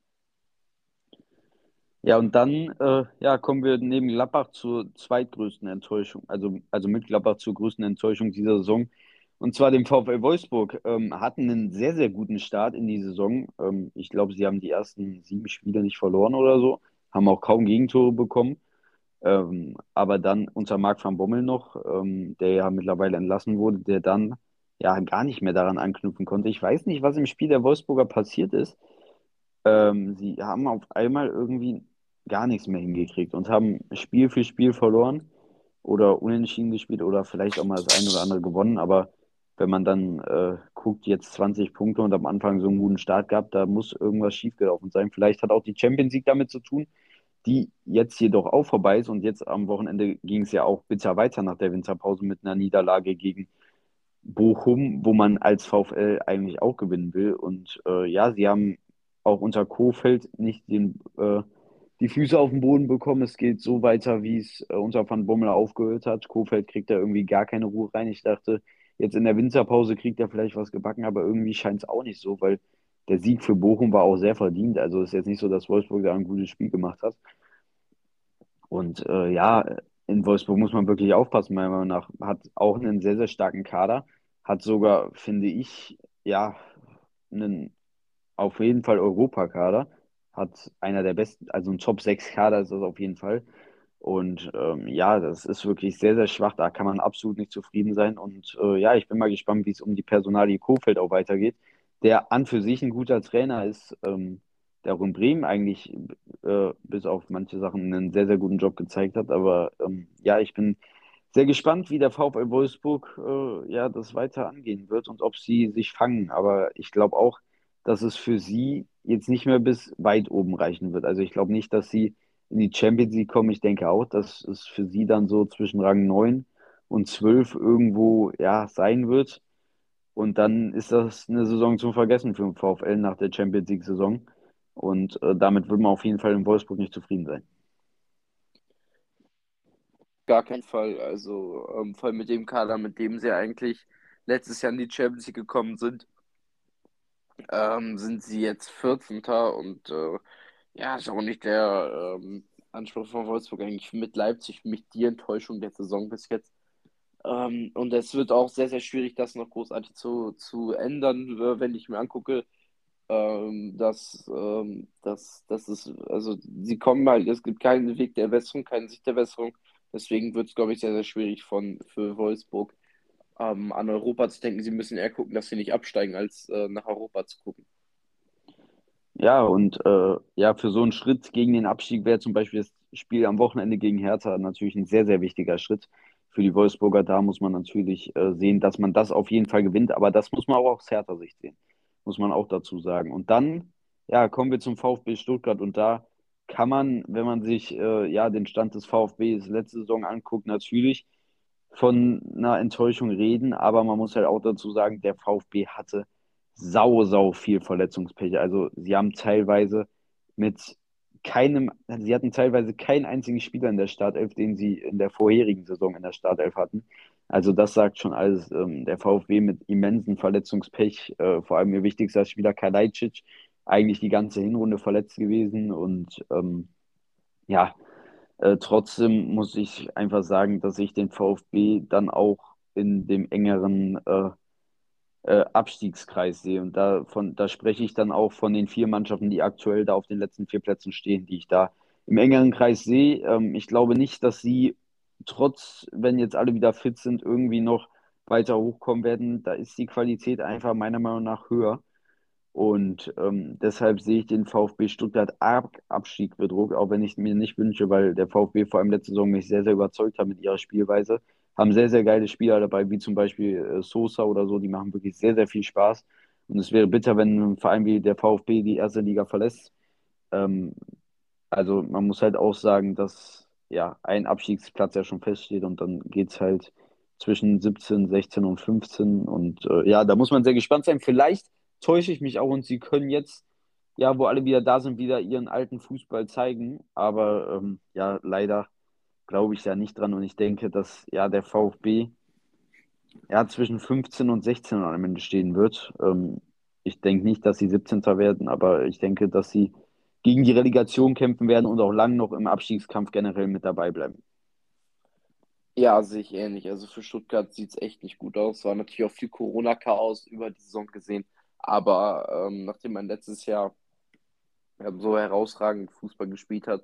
Ja, und dann äh, ja, kommen wir neben Gladbach zur zweitgrößten Enttäuschung, also, also mit Gladbach zur größten Enttäuschung dieser Saison. Und zwar dem VfL Wolfsburg. Ähm, hatten einen sehr, sehr guten Start in die Saison. Ähm, ich glaube, sie haben die ersten sieben Spiele nicht verloren oder so, haben auch kaum Gegentore bekommen. Ähm, aber dann unter Marc van Bommel noch, ähm, der ja mittlerweile entlassen wurde, der dann ja gar nicht mehr daran anknüpfen konnte. Ich weiß nicht, was im Spiel der Wolfsburger passiert ist. Ähm, sie haben auf einmal irgendwie gar nichts mehr hingekriegt und haben Spiel für Spiel verloren oder unentschieden gespielt oder vielleicht auch mal das eine oder andere gewonnen. Aber wenn man dann äh, guckt, jetzt 20 Punkte und am Anfang so einen guten Start gab, da muss irgendwas schiefgelaufen sein. Vielleicht hat auch die Champions League damit zu tun, die jetzt jedoch auch vorbei ist. Und jetzt am Wochenende ging es ja auch bitter weiter nach der Winterpause mit einer Niederlage gegen Bochum, wo man als VfL eigentlich auch gewinnen will. Und äh, ja, sie haben auch unter Kofeld nicht den äh, die Füße auf den Boden bekommen. Es geht so weiter, wie es äh, unter Van Bommel aufgehört hat. Kofeld kriegt da irgendwie gar keine Ruhe rein. Ich dachte, jetzt in der Winterpause kriegt er vielleicht was gebacken, aber irgendwie scheint es auch nicht so, weil der Sieg für Bochum war auch sehr verdient. Also ist jetzt nicht so, dass Wolfsburg da ein gutes Spiel gemacht hat. Und äh, ja, in Wolfsburg muss man wirklich aufpassen, meiner Meinung nach. Hat auch einen sehr, sehr starken Kader. Hat sogar, finde ich, ja, einen auf jeden Fall Europakader hat einer der besten, also ein Top 6 Kader ist das auf jeden Fall. Und ähm, ja, das ist wirklich sehr, sehr schwach. Da kann man absolut nicht zufrieden sein. Und äh, ja, ich bin mal gespannt, wie es um die Personalie Kofeld auch weitergeht, der an für sich ein guter Trainer ist, ähm, der auch in Bremen eigentlich äh, bis auf manche Sachen einen sehr, sehr guten Job gezeigt hat. Aber ähm, ja, ich bin sehr gespannt, wie der VfL Wolfsburg äh, ja, das weiter angehen wird und ob sie sich fangen. Aber ich glaube auch, dass es für sie jetzt nicht mehr bis weit oben reichen wird. Also ich glaube nicht, dass sie in die Champions League kommen. Ich denke auch, dass es für sie dann so zwischen Rang 9 und 12 irgendwo ja, sein wird. Und dann ist das eine Saison zum Vergessen für den VfL nach der Champions League-Saison. Und äh, damit wird man auf jeden Fall in Wolfsburg nicht zufrieden sein. Gar kein Fall. Also ähm, vor mit dem Kader, mit dem sie eigentlich letztes Jahr in die Champions League gekommen sind, ähm, sind sie jetzt 14. und äh, ja, ist auch nicht der ähm, Anspruch von Wolfsburg eigentlich mit Leipzig, mit die Enttäuschung der Saison bis jetzt. Ähm, und es wird auch sehr, sehr schwierig, das noch großartig zu, zu ändern, wenn ich mir angucke, ähm, dass, ähm, dass, dass es, also sie kommen halt, es gibt keinen Weg der Besserung, keinen Sicht der Besserung. Deswegen wird es, glaube ich, sehr, sehr schwierig von, für Wolfsburg ähm, an Europa zu denken. Sie müssen eher gucken, dass sie nicht absteigen, als äh, nach Europa zu gucken. Ja, und äh, ja, für so einen Schritt gegen den Abstieg wäre zum Beispiel das Spiel am Wochenende gegen Hertha natürlich ein sehr, sehr wichtiger Schritt für die Wolfsburger. Da muss man natürlich äh, sehen, dass man das auf jeden Fall gewinnt, aber das muss man auch aus Hertha-Sicht sehen, muss man auch dazu sagen. Und dann, ja, kommen wir zum VfB Stuttgart und da kann man, wenn man sich äh, ja den Stand des VfBs letzte Saison anguckt, natürlich von einer Enttäuschung reden, aber man muss halt auch dazu sagen, der VfB hatte sau, sau viel Verletzungspech. Also sie haben teilweise mit keinem, sie hatten teilweise keinen einzigen Spieler in der Startelf, den sie in der vorherigen Saison in der Startelf hatten. Also das sagt schon alles. Ähm, der VfB mit immensen Verletzungspech, äh, vor allem ihr wichtigster Spieler Kalajdzic, eigentlich die ganze Hinrunde verletzt gewesen und ähm, ja, äh, trotzdem muss ich einfach sagen, dass ich den VfB dann auch in dem engeren äh, äh, Abstiegskreis sehe. Und davon, da spreche ich dann auch von den vier Mannschaften, die aktuell da auf den letzten vier Plätzen stehen, die ich da im engeren Kreis sehe. Ähm, ich glaube nicht, dass sie trotz, wenn jetzt alle wieder fit sind, irgendwie noch weiter hochkommen werden. Da ist die Qualität einfach meiner Meinung nach höher. Und ähm, deshalb sehe ich den VfB Stuttgart Ab Abstieg bedroht, auch wenn ich es mir nicht wünsche, weil der VfB vor allem letzte Saison mich sehr, sehr überzeugt hat mit ihrer Spielweise. Haben sehr, sehr geile Spieler dabei, wie zum Beispiel äh, Sosa oder so, die machen wirklich sehr, sehr viel Spaß. Und es wäre bitter, wenn ein Verein wie der VfB die erste Liga verlässt. Ähm, also man muss halt auch sagen, dass ja ein Abstiegsplatz ja schon feststeht und dann geht es halt zwischen 17, 16 und 15. Und äh, ja, da muss man sehr gespannt sein. Vielleicht täusche ich mich auch und sie können jetzt, ja, wo alle wieder da sind, wieder ihren alten Fußball zeigen. Aber ähm, ja, leider glaube ich da nicht dran und ich denke, dass ja der VfB ja zwischen 15 und 16 am Ende stehen wird. Ähm, ich denke nicht, dass sie 17. werden, aber ich denke, dass sie gegen die Relegation kämpfen werden und auch lang noch im Abstiegskampf generell mit dabei bleiben. Ja, sehe ich ähnlich. Also für Stuttgart sieht es echt nicht gut aus. War natürlich auch viel Corona-Chaos über die Saison gesehen. Aber ähm, nachdem man letztes Jahr so herausragend Fußball gespielt hat,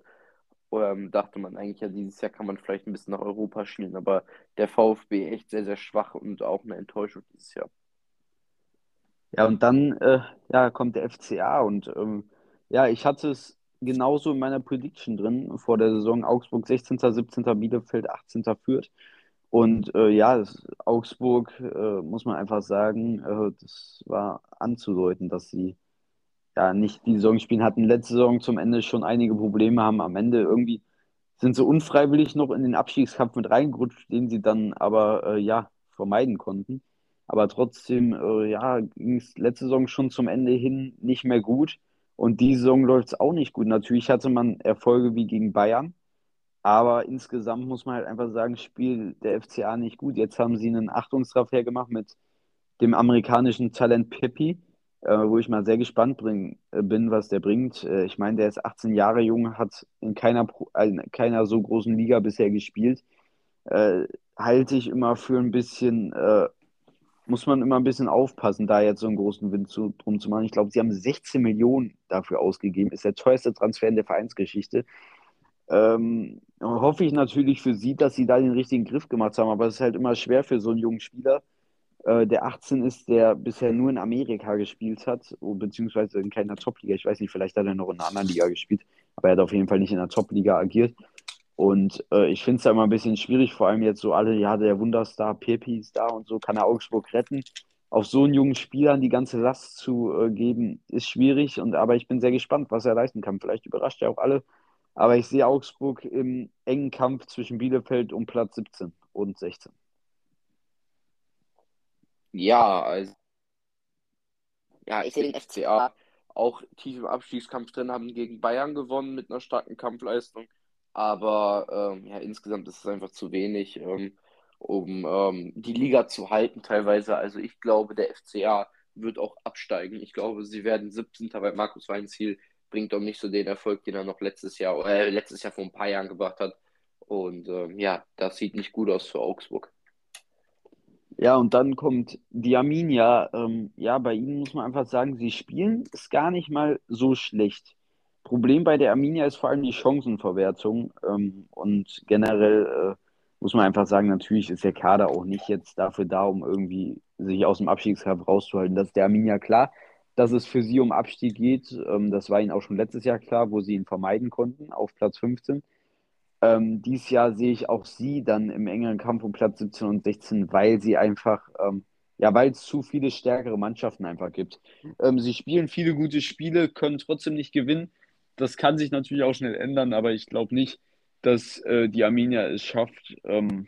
ähm, dachte man eigentlich, ja, dieses Jahr kann man vielleicht ein bisschen nach Europa schielen. Aber der VfB echt sehr, sehr schwach und auch eine Enttäuschung dieses Jahr. Ja, und dann äh, ja, kommt der FCA und ähm, ja, ich hatte es genauso in meiner Prediction drin vor der Saison. Augsburg 16., 17., Bielefeld 18. führt. Und äh, ja, das, Augsburg, äh, muss man einfach sagen, äh, das war anzudeuten, dass sie ja nicht die Saison spielen hatten. Letzte Saison zum Ende schon einige Probleme haben. Am Ende irgendwie sind sie unfreiwillig noch in den Abstiegskampf mit reingerutscht, den sie dann aber äh, ja vermeiden konnten. Aber trotzdem, äh, ja, ging es letzte Saison schon zum Ende hin nicht mehr gut. Und diese Saison läuft es auch nicht gut. Natürlich hatte man Erfolge wie gegen Bayern, aber insgesamt muss man halt einfach sagen, spielt der FCA nicht gut. Jetzt haben sie einen Achtungstreffer gemacht mit dem amerikanischen Talent Pippi, äh, wo ich mal sehr gespannt bring, äh, bin, was der bringt. Äh, ich meine, der ist 18 Jahre jung, hat in keiner, in keiner so großen Liga bisher gespielt. Äh, halte ich immer für ein bisschen äh, muss man immer ein bisschen aufpassen, da jetzt so einen großen Wind zu, drum zu machen. Ich glaube, sie haben 16 Millionen dafür ausgegeben. Ist der teuerste Transfer in der Vereinsgeschichte. Ähm, hoffe ich natürlich für sie, dass sie da den richtigen Griff gemacht haben, aber es ist halt immer schwer für so einen jungen Spieler, äh, der 18 ist, der bisher nur in Amerika gespielt hat, beziehungsweise in keiner Top-Liga. Ich weiß nicht, vielleicht hat er noch in einer anderen Liga gespielt, aber er hat auf jeden Fall nicht in der Top-Liga agiert. Und äh, ich finde es da immer ein bisschen schwierig, vor allem jetzt so alle, ja, der Wunderstar, Pepi ist da und so, kann er Augsburg retten. Auf so einen jungen Spielern die ganze Last zu äh, geben, ist schwierig. Und, aber ich bin sehr gespannt, was er leisten kann. Vielleicht überrascht er auch alle. Aber ich sehe Augsburg im engen Kampf zwischen Bielefeld und Platz 17 und 16. Ja, also. Ja, ich sehe den FCA auch tief im Abstiegskampf drin, haben gegen Bayern gewonnen mit einer starken Kampfleistung. Aber ähm, ja, insgesamt ist es einfach zu wenig, ähm, um ähm, die Liga zu halten teilweise. Also ich glaube, der FCA wird auch absteigen. Ich glaube, sie werden 17. weil Markus Weinziel bringt doch nicht so den Erfolg, den er noch letztes Jahr, äh, letztes Jahr vor ein paar Jahren gebracht hat. Und ähm, ja, das sieht nicht gut aus für Augsburg. Ja, und dann kommt die Arminia. Ähm, ja, bei ihnen muss man einfach sagen, sie spielen es gar nicht mal so schlecht. Problem bei der Arminia ist vor allem die Chancenverwertung. Ähm, und generell äh, muss man einfach sagen, natürlich ist der Kader auch nicht jetzt dafür da, um irgendwie sich aus dem Abstiegskampf rauszuhalten. Das ist der Arminia klar, dass es für sie um Abstieg geht. Ähm, das war ihnen auch schon letztes Jahr klar, wo sie ihn vermeiden konnten, auf Platz 15. Ähm, dieses Jahr sehe ich auch sie dann im engeren Kampf um Platz 17 und 16, weil sie einfach, ähm, ja, weil es zu viele stärkere Mannschaften einfach gibt. Ähm, sie spielen viele gute Spiele, können trotzdem nicht gewinnen das kann sich natürlich auch schnell ändern, aber ich glaube nicht, dass äh, die Arminia es schafft, ähm,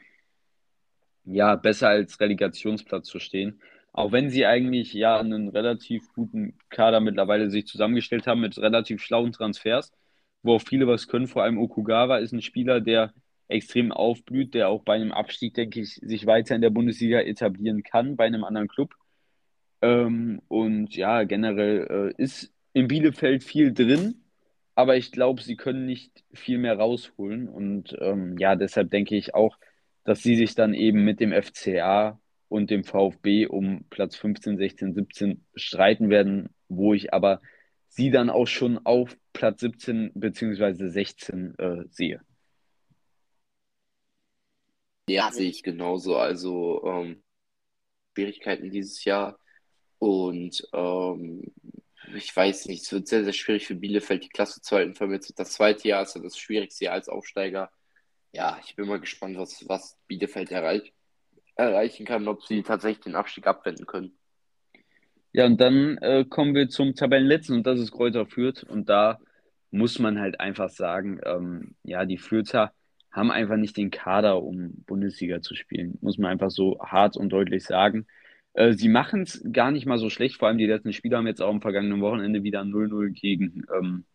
ja, besser als Relegationsplatz zu stehen. Auch wenn sie eigentlich ja einen relativ guten Kader mittlerweile sich zusammengestellt haben mit relativ schlauen Transfers, wo auch viele was können. Vor allem Okugawa ist ein Spieler, der extrem aufblüht, der auch bei einem Abstieg, denke ich, sich weiter in der Bundesliga etablieren kann, bei einem anderen Club. Ähm, und ja, generell äh, ist in Bielefeld viel drin aber ich glaube, sie können nicht viel mehr rausholen. Und ähm, ja, deshalb denke ich auch, dass sie sich dann eben mit dem FCA und dem VfB um Platz 15, 16, 17 streiten werden, wo ich aber sie dann auch schon auf Platz 17 bzw. 16 äh, sehe. Ja, sehe ich genauso. Also ähm, Schwierigkeiten dieses Jahr und ähm, ich weiß nicht, es wird sehr, sehr schwierig für Bielefeld, die Klasse zu halten. Vor allem das zweite Jahr ist ja das schwierigste Jahr als Aufsteiger. Ja, ich bin mal gespannt, was, was Bielefeld erreich, erreichen kann, ob sie tatsächlich den Abstieg abwenden können. Ja, und dann äh, kommen wir zum Tabellenletzten und das ist Kräuter Fürth. Und da muss man halt einfach sagen, ähm, ja, die Fürther haben einfach nicht den Kader, um Bundesliga zu spielen. Muss man einfach so hart und deutlich sagen. Äh, sie machen es gar nicht mal so schlecht, vor allem die letzten Spiele haben jetzt auch am vergangenen Wochenende wieder 0-0 gegen ähm,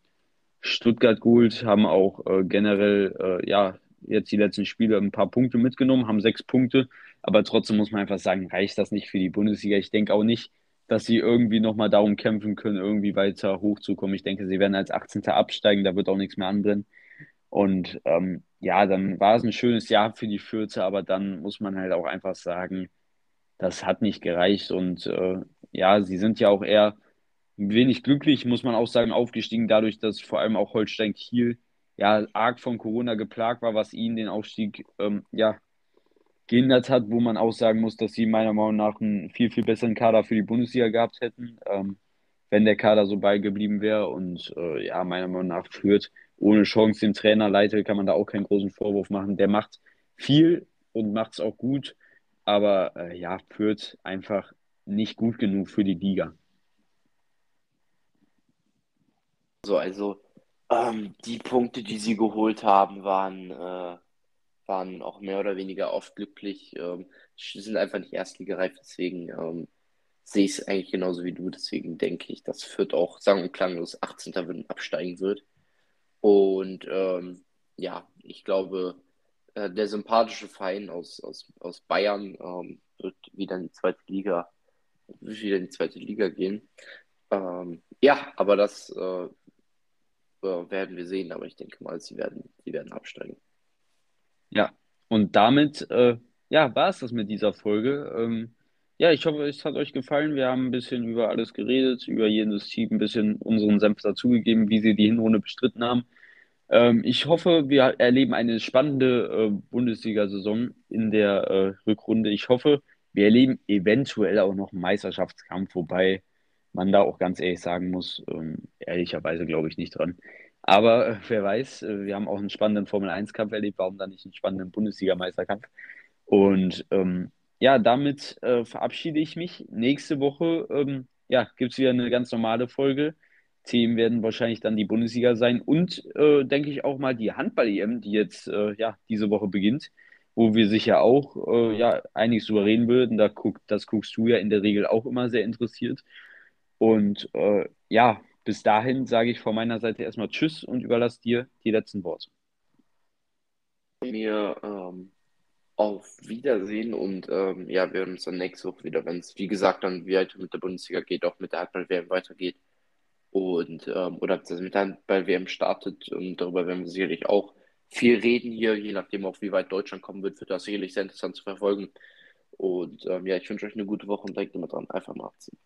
Stuttgart geholt, haben auch äh, generell, äh, ja, jetzt die letzten Spiele ein paar Punkte mitgenommen, haben sechs Punkte, aber trotzdem muss man einfach sagen, reicht das nicht für die Bundesliga. Ich denke auch nicht, dass sie irgendwie nochmal darum kämpfen können, irgendwie weiter hochzukommen. Ich denke, sie werden als 18. absteigen, da wird auch nichts mehr anbrennen. Und ähm, ja, dann war es ein schönes Jahr für die Fürze, aber dann muss man halt auch einfach sagen, das hat nicht gereicht. Und äh, ja, sie sind ja auch eher wenig glücklich, muss man auch sagen, aufgestiegen, dadurch, dass vor allem auch Holstein Kiel ja arg von Corona geplagt war, was ihnen den Aufstieg ähm, ja geändert hat, wo man auch sagen muss, dass sie meiner Meinung nach einen viel, viel besseren Kader für die Bundesliga gehabt hätten, ähm, wenn der Kader so beigeblieben wäre. Und äh, ja, meiner Meinung nach führt ohne Chance den Trainer Leite, kann man da auch keinen großen Vorwurf machen. Der macht viel und macht es auch gut, aber äh, ja, führt einfach nicht gut genug für die Liga. So, also ähm, die Punkte, die sie geholt haben, waren äh, waren auch mehr oder weniger oft glücklich, ähm, sind einfach nicht erstligereif, deswegen ähm, sehe ich es eigentlich genauso wie du. Deswegen denke ich, dass Fürth auch sang- und klanglos 18. Wird, absteigen wird. Und ähm, ja, ich glaube, äh, der sympathische Verein aus, aus, aus Bayern ähm, wird wieder in die zweite Liga, wieder in die zweite Liga gehen. Ähm, ja, aber das äh werden wir sehen. Aber ich denke mal, sie werden, sie werden absteigen. Ja, und damit äh, ja, war es das mit dieser Folge. Ähm, ja, ich hoffe, es hat euch gefallen. Wir haben ein bisschen über alles geredet, über jedes Team ein bisschen unseren Senf dazugegeben, wie sie die Hinrunde bestritten haben. Ähm, ich hoffe, wir erleben eine spannende äh, Bundesliga-Saison in der äh, Rückrunde. Ich hoffe, wir erleben eventuell auch noch einen Meisterschaftskampf, wobei man da auch ganz ehrlich sagen muss, ähm, ehrlicherweise glaube ich nicht dran. Aber äh, wer weiß, äh, wir haben auch einen spannenden Formel-1-Kampf erlebt, warum dann nicht einen spannenden Bundesligameisterkampf? Und ähm, ja, damit äh, verabschiede ich mich. Nächste Woche ähm, ja, gibt es wieder eine ganz normale Folge. Themen werden wahrscheinlich dann die Bundesliga sein und äh, denke ich auch mal die Handball-EM, die jetzt äh, ja, diese Woche beginnt, wo wir sicher auch äh, ja, einiges souverän würden. Da guck, das guckst du ja in der Regel auch immer sehr interessiert. Und ja, bis dahin sage ich von meiner Seite erstmal Tschüss und überlasse dir die letzten Worte. Mir ähm, auf Wiedersehen und ähm, ja, wir hören uns dann nächste Woche wieder, wenn es, wie gesagt, dann weiter mit der Bundesliga geht, auch mit der Handball-WM weitergeht. Und, ähm, oder mit der Handball-WM startet und darüber werden wir sicherlich auch viel reden hier, je nachdem auch, wie weit Deutschland kommen wird, wird das sicherlich sehr interessant zu verfolgen. Und ähm, ja, ich wünsche euch eine gute Woche und denkt immer dran, einfach mal abziehen.